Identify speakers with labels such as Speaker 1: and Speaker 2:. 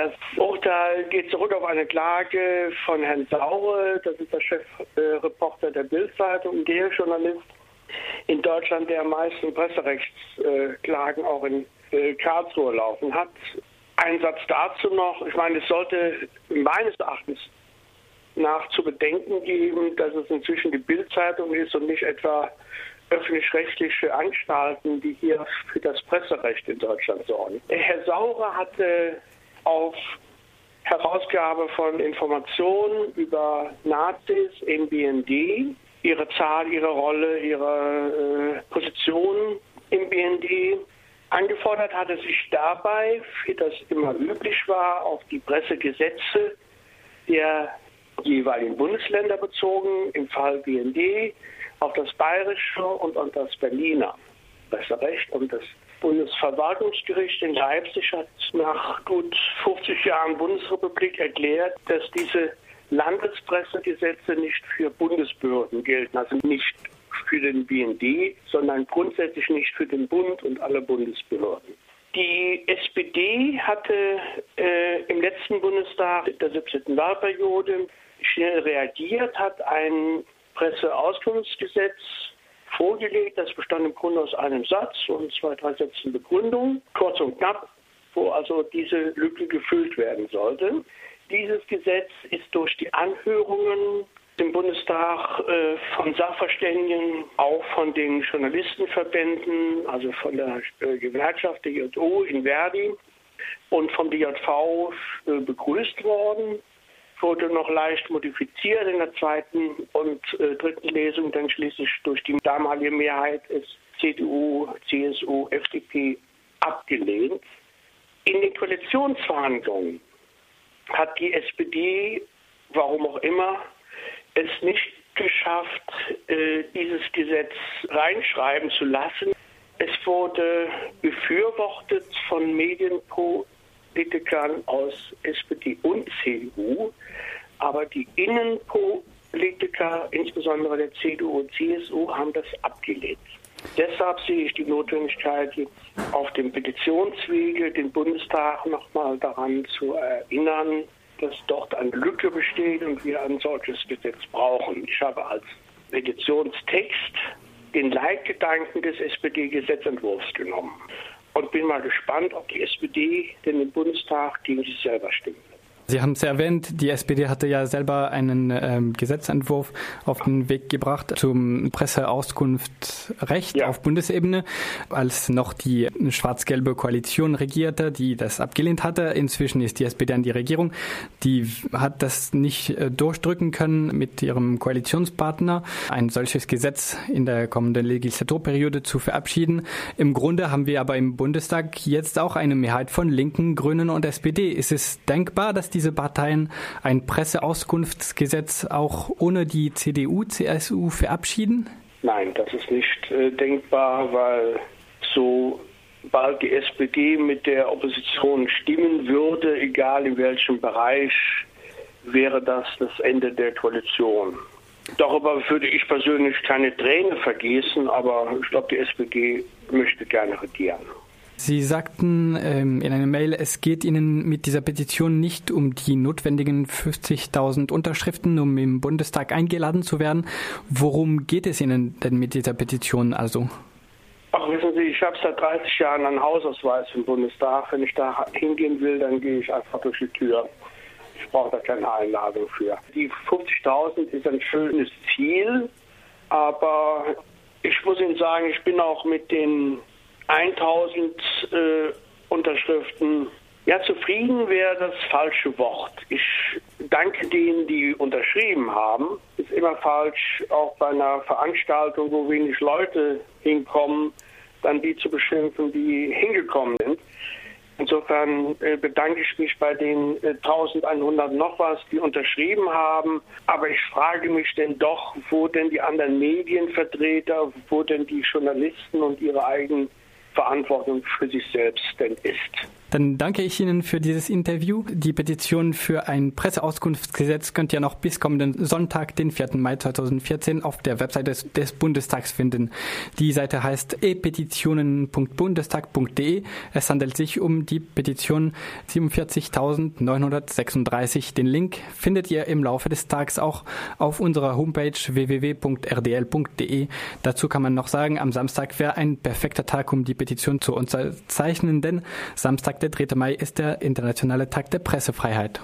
Speaker 1: Das Urteil geht zurück auf eine Klage von Herrn Saure, das ist der Chefreporter der Bildzeitung, der Journalist in Deutschland, der am meisten Presserechtsklagen auch in äh, Karlsruhe laufen hat. Ein Satz dazu noch. Ich meine, es sollte meines Erachtens nach zu bedenken geben, dass es inzwischen die Bildzeitung ist und nicht etwa öffentlich-rechtliche Anstalten, die hier für das Presserecht in Deutschland sorgen. Herr Saurer hatte auf Herausgabe von Informationen über Nazis im BND, ihre Zahl, ihre Rolle, ihre äh, Position im BND angefordert hatte sich dabei, wie das immer üblich war, auf die Pressegesetze der jeweiligen Bundesländer bezogen, im Fall BND, auf das bayerische und auf das Berliner Presserecht und das Bundesverwaltungsgericht in Leipzig hat nach gut 50 Jahren Bundesrepublik erklärt, dass diese Landespressegesetze nicht für Bundesbehörden gelten, also nicht für den BND, sondern grundsätzlich nicht für den Bund und alle Bundesbehörden. Die SPD hatte äh, im letzten Bundestag der 17. Wahlperiode schnell reagiert, hat ein Presseauskunftsgesetz vorgelegt. Das bestand im Grunde aus einem Satz und zwei, drei Sätzen Begründung, kurz und knapp, wo also diese Lücke gefüllt werden sollte. Dieses Gesetz ist durch die Anhörungen im Bundestag äh, von Sachverständigen, auch von den Journalistenverbänden, also von der äh, Gewerkschaft der JO in Verdi und vom DJV äh, begrüßt worden wurde noch leicht modifiziert in der zweiten und äh, dritten Lesung, dann schließlich durch die damalige Mehrheit des CDU, CSU, FDP abgelehnt. In den Koalitionsverhandlungen hat die SPD, warum auch immer, es nicht geschafft, äh, dieses Gesetz reinschreiben zu lassen. Es wurde befürwortet von Medienpolitikern aus SPD und CDU, aber die Innenpolitiker, insbesondere der CDU und CSU, haben das abgelehnt. Deshalb sehe ich die Notwendigkeit, auf dem Petitionswege den Bundestag nochmal daran zu erinnern, dass dort eine Lücke besteht und wir ein solches Gesetz brauchen. Ich habe als Petitionstext den Leitgedanken des SPD-Gesetzentwurfs genommen und bin mal gespannt, ob die SPD denn im Bundestag gegen sich selber stimmt.
Speaker 2: Sie haben es erwähnt, die SPD hatte ja selber einen ähm, Gesetzentwurf auf den Weg gebracht zum Presseauskunftsrecht ja. auf Bundesebene, als noch die schwarz-gelbe Koalition regierte, die das abgelehnt hatte. Inzwischen ist die SPD an die Regierung. Die hat das nicht äh, durchdrücken können mit ihrem Koalitionspartner, ein solches Gesetz in der kommenden Legislaturperiode zu verabschieden. Im Grunde haben wir aber im Bundestag jetzt auch eine Mehrheit von Linken, Grünen und SPD. Ist es denkbar, dass die diese Parteien ein Presseauskunftsgesetz auch ohne die CDU, CSU verabschieden?
Speaker 1: Nein, das ist nicht äh, denkbar, weil sobald die SPD mit der Opposition stimmen würde, egal in welchem Bereich, wäre das das Ende der Koalition. Darüber würde ich persönlich keine Träne vergießen, aber ich glaube, die SPD möchte gerne regieren.
Speaker 2: Sie sagten ähm, in einer Mail, es geht Ihnen mit dieser Petition nicht um die notwendigen 50.000 Unterschriften, um im Bundestag eingeladen zu werden. Worum geht es Ihnen denn mit dieser Petition also?
Speaker 1: Ach, wissen Sie, ich habe seit 30 Jahren einen Hausausweis im Bundestag. Wenn ich da hingehen will, dann gehe ich einfach durch die Tür. Ich brauche da keine Einladung für. Die 50.000 ist ein schönes Ziel, aber ich muss Ihnen sagen, ich bin auch mit den 1000 äh, Unterschriften. Ja, zufrieden wäre das falsche Wort. Ich danke denen, die unterschrieben haben. Ist immer falsch, auch bei einer Veranstaltung, wo wenig Leute hinkommen, dann die zu beschimpfen, die hingekommen sind. Insofern äh, bedanke ich mich bei den äh, 1100 noch was, die unterschrieben haben. Aber ich frage mich denn doch, wo denn die anderen Medienvertreter, wo denn die Journalisten und ihre eigenen Verantwortung für sich selbst denn ist.
Speaker 2: Dann danke ich Ihnen für dieses Interview. Die Petition für ein Presseauskunftsgesetz könnt ihr noch bis kommenden Sonntag, den 4. Mai 2014, auf der Webseite des, des Bundestags finden. Die Seite heißt e-petitionen.bundestag.de. Es handelt sich um die Petition 47.936. Den Link findet ihr im Laufe des Tages auch auf unserer Homepage www.rdl.de. Dazu kann man noch sagen, am Samstag wäre ein perfekter Tag, um die Petition zu unterzeichnen, denn Samstag, der 3. Mai, ist der internationale Tag der Pressefreiheit.